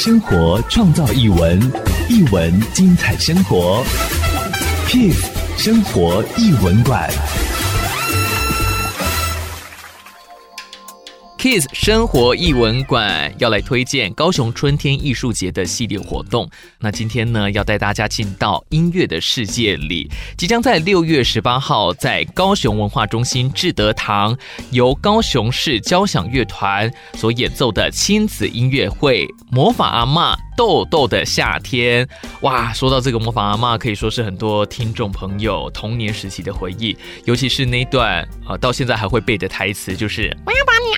生活创造译文，译文精彩生活。Pip 生活艺文馆。Kiss 生活艺文馆要来推荐高雄春天艺术节的系列活动。那今天呢，要带大家进到音乐的世界里。即将在六月十八号，在高雄文化中心志德堂，由高雄市交响乐团所演奏的亲子音乐会《魔法阿嬷豆豆的夏天》。哇，说到这个魔法阿嬷，可以说是很多听众朋友童年时期的回忆，尤其是那段啊，到现在还会背的台词，就是我要把你。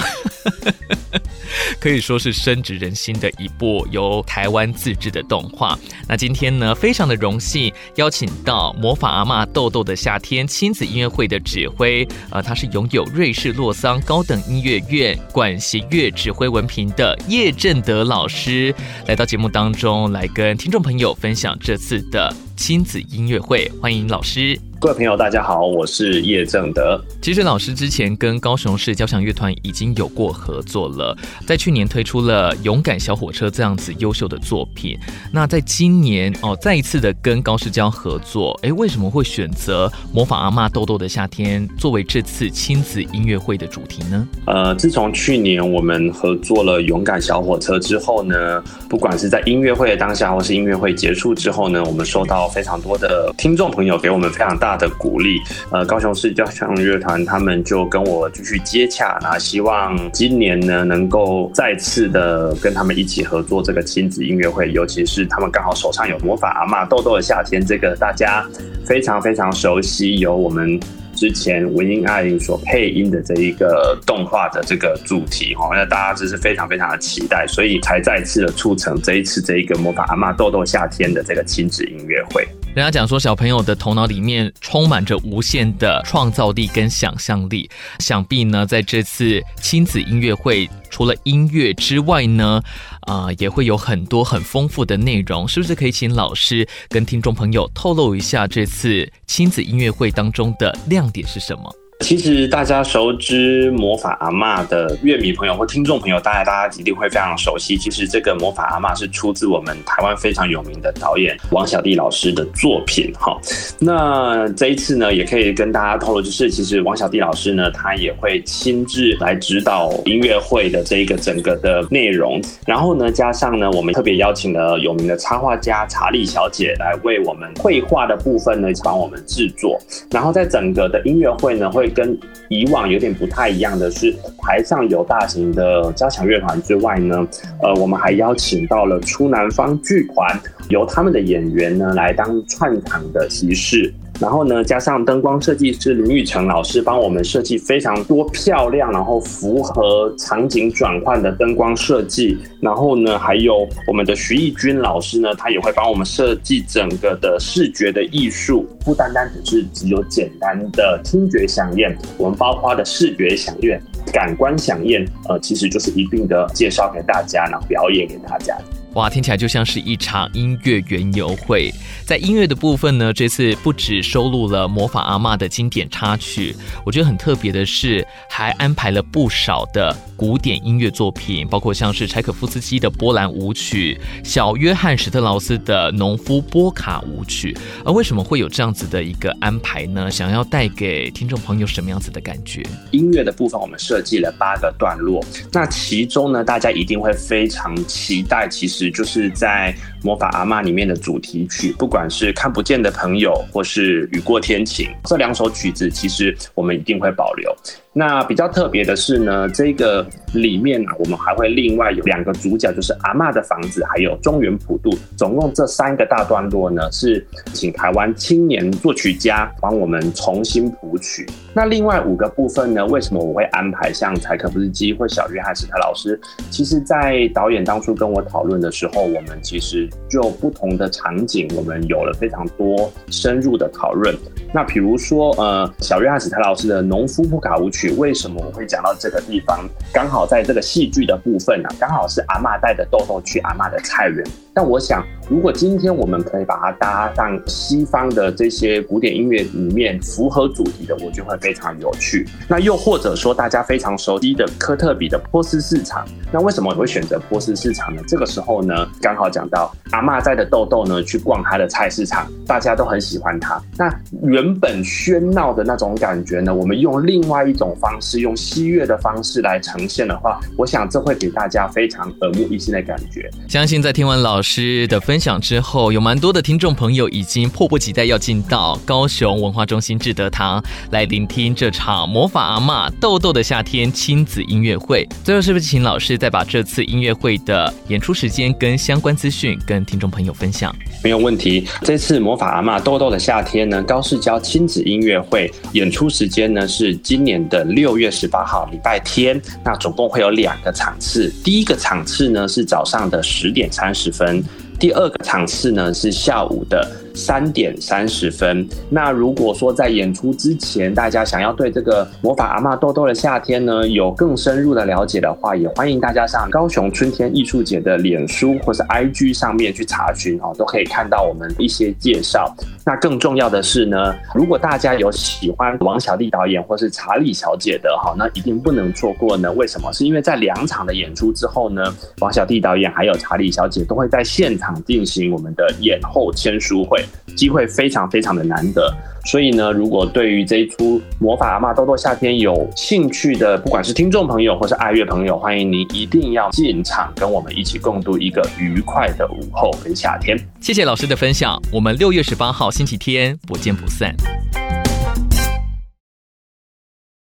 可以说是深植人心的一部由台湾自制的动画。那今天呢，非常的荣幸邀请到魔法阿嬷豆豆的夏天亲子音乐会的指挥，呃，他是拥有瑞士洛桑高等音乐院管弦乐指挥文凭的叶正德老师，来到节目当中来跟听众朋友分享这次的亲子音乐会。欢迎老师。各位朋友，大家好，我是叶正德。其实老师之前跟高雄市交响乐团已经有过合作了，在去年推出了《勇敢小火车》这样子优秀的作品。那在今年哦，再一次的跟高市交合作，哎，为什么会选择《模仿阿妈豆豆的夏天》作为这次亲子音乐会的主题呢？呃，自从去年我们合作了《勇敢小火车》之后呢，不管是在音乐会的当下，或是音乐会结束之后呢，我们收到非常多的听众朋友给我们非常大的鼓励，呃，高雄市交响乐团他们就跟我继续接洽，那希望今年呢能够再次的跟他们一起合作这个亲子音乐会，尤其是他们刚好手上有魔法阿嬷豆豆的夏天这个大家非常非常熟悉，由我们。之前文英爱玲所配音的这一个动画的这个主题哈，那大家真是非常非常的期待，所以才再次的促成这一次这一个魔法阿嬷豆豆夏天的这个亲子音乐会。人家讲说，小朋友的头脑里面充满着无限的创造力跟想象力，想必呢，在这次亲子音乐会，除了音乐之外呢，啊、也会有很多很丰富的内容，是不是可以请老师跟听众朋友透露一下这次亲子音乐会当中的亮点是什么？其实大家熟知魔法阿嬷的乐迷朋友或听众朋友，大家大家一定会非常熟悉。其实这个魔法阿嬷是出自我们台湾非常有名的导演王小弟老师的作品。哈，那这一次呢，也可以跟大家透露，就是其实王小弟老师呢，他也会亲自来指导音乐会的这一个整个的内容。然后呢，加上呢，我们特别邀请了有名的插画家查理小姐来为我们绘画的部分呢，帮我们制作。然后在整个的音乐会呢，会跟以往有点不太一样的是，台上有大型的交响乐团之外呢，呃，我们还邀请到了出南方剧团，由他们的演员呢来当串场的仪式。然后呢，加上灯光设计师林玉成老师帮我们设计非常多漂亮，然后符合场景转换的灯光设计。然后呢，还有我们的徐义军老师呢，他也会帮我们设计整个的视觉的艺术，不单单只是只有简单的听觉响宴，我们包括的视觉响宴、感官响宴，呃，其实就是一并的介绍给大家，然后表演给大家。哇，听起来就像是一场音乐园游会。在音乐的部分呢，这次不只收录了魔法阿嬷的经典插曲，我觉得很特别的是，还安排了不少的古典音乐作品，包括像是柴可夫斯基的波兰舞曲、小约翰史特劳斯的农夫波卡舞曲。而为什么会有这样子的一个安排呢？想要带给听众朋友什么样子的感觉？音乐的部分，我们设计了八个段落，那其中呢，大家一定会非常期待，其实。就是在《魔法阿嬷》里面的主题曲，不管是看不见的朋友，或是雨过天晴，这两首曲子，其实我们一定会保留。那比较特别的是呢，这个里面呢，我们还会另外有两个主角，就是阿嬷的房子，还有中原普渡，总共这三个大段落呢，是请台湾青年作曲家帮我们重新谱曲。那另外五个部分呢，为什么我会安排像柴可夫斯基或小约翰史特老师？其实，在导演当初跟我讨论的时候，我们其实就不同的场景，我们有了非常多深入的讨论。那比如说，呃，小约翰史特老师的农夫不卡舞曲。为什么我会讲到这个地方？刚好在这个戏剧的部分呢、刚好是阿嬷带着豆豆去阿嬷的菜园但我想，如果今天我们可以把它搭上西方的这些古典音乐里面符合主题的，我就会非常有趣。那又或者说，大家非常熟悉的科特比的波斯市场，那为什么我会选择波斯市场呢？这个时候呢，刚好讲到阿嬷在的豆豆呢，去逛他的菜市场，大家都很喜欢他。那原本喧闹的那种感觉呢，我们用另外一种方式，用西乐的方式来呈现的话，我想这会给大家非常耳目一新的感觉。相信在听完老师的分享之后，有蛮多的听众朋友已经迫不及待要进到高雄文化中心志德堂来聆听这场魔法阿嬷豆豆的夏天亲子音乐会。最后，是不是请老师再把这次音乐会的演出时间跟相关资讯跟听众朋友分享？没有问题。这次魔法阿嬷豆豆的夏天呢，高市交亲子音乐会演出时间呢是今年的六月十八号礼拜天。那总共会有两个场次，第一个场次呢是早上的十点三十分，第二个场次呢是下午的。三点三十分。那如果说在演出之前，大家想要对这个魔法阿嬷豆豆的夏天呢有更深入的了解的话，也欢迎大家上高雄春天艺术节的脸书或是 IG 上面去查询哦，都可以看到我们一些介绍。那更重要的是呢，如果大家有喜欢王小弟导演或是查理小姐的哈，那一定不能错过呢。为什么？是因为在两场的演出之后呢，王小弟导演还有查理小姐都会在现场进行我们的演后签书会。机会非常非常的难得，所以呢，如果对于这一出魔法阿嬷豆豆夏天有兴趣的，不管是听众朋友或是爱乐朋友，欢迎您一定要进场跟我们一起共度一个愉快的午后跟夏天。谢谢老师的分享，我们六月十八号星期天不见不散。